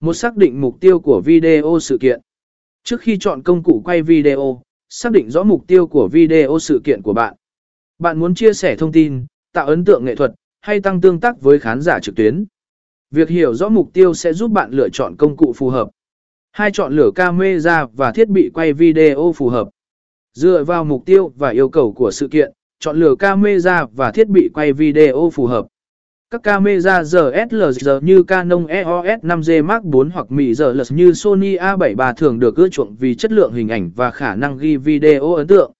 Một xác định mục tiêu của video sự kiện. Trước khi chọn công cụ quay video, xác định rõ mục tiêu của video sự kiện của bạn. Bạn muốn chia sẻ thông tin, tạo ấn tượng nghệ thuật, hay tăng tương tác với khán giả trực tuyến. Việc hiểu rõ mục tiêu sẽ giúp bạn lựa chọn công cụ phù hợp. Hai chọn lựa camera và thiết bị quay video phù hợp. Dựa vào mục tiêu và yêu cầu của sự kiện, chọn lựa camera và thiết bị quay video phù hợp. Các camera DSLR như Canon EOS 5D Mark IV hoặc Mỹ DSLR như Sony A73 thường được ưa chuộng vì chất lượng hình ảnh và khả năng ghi video ấn tượng.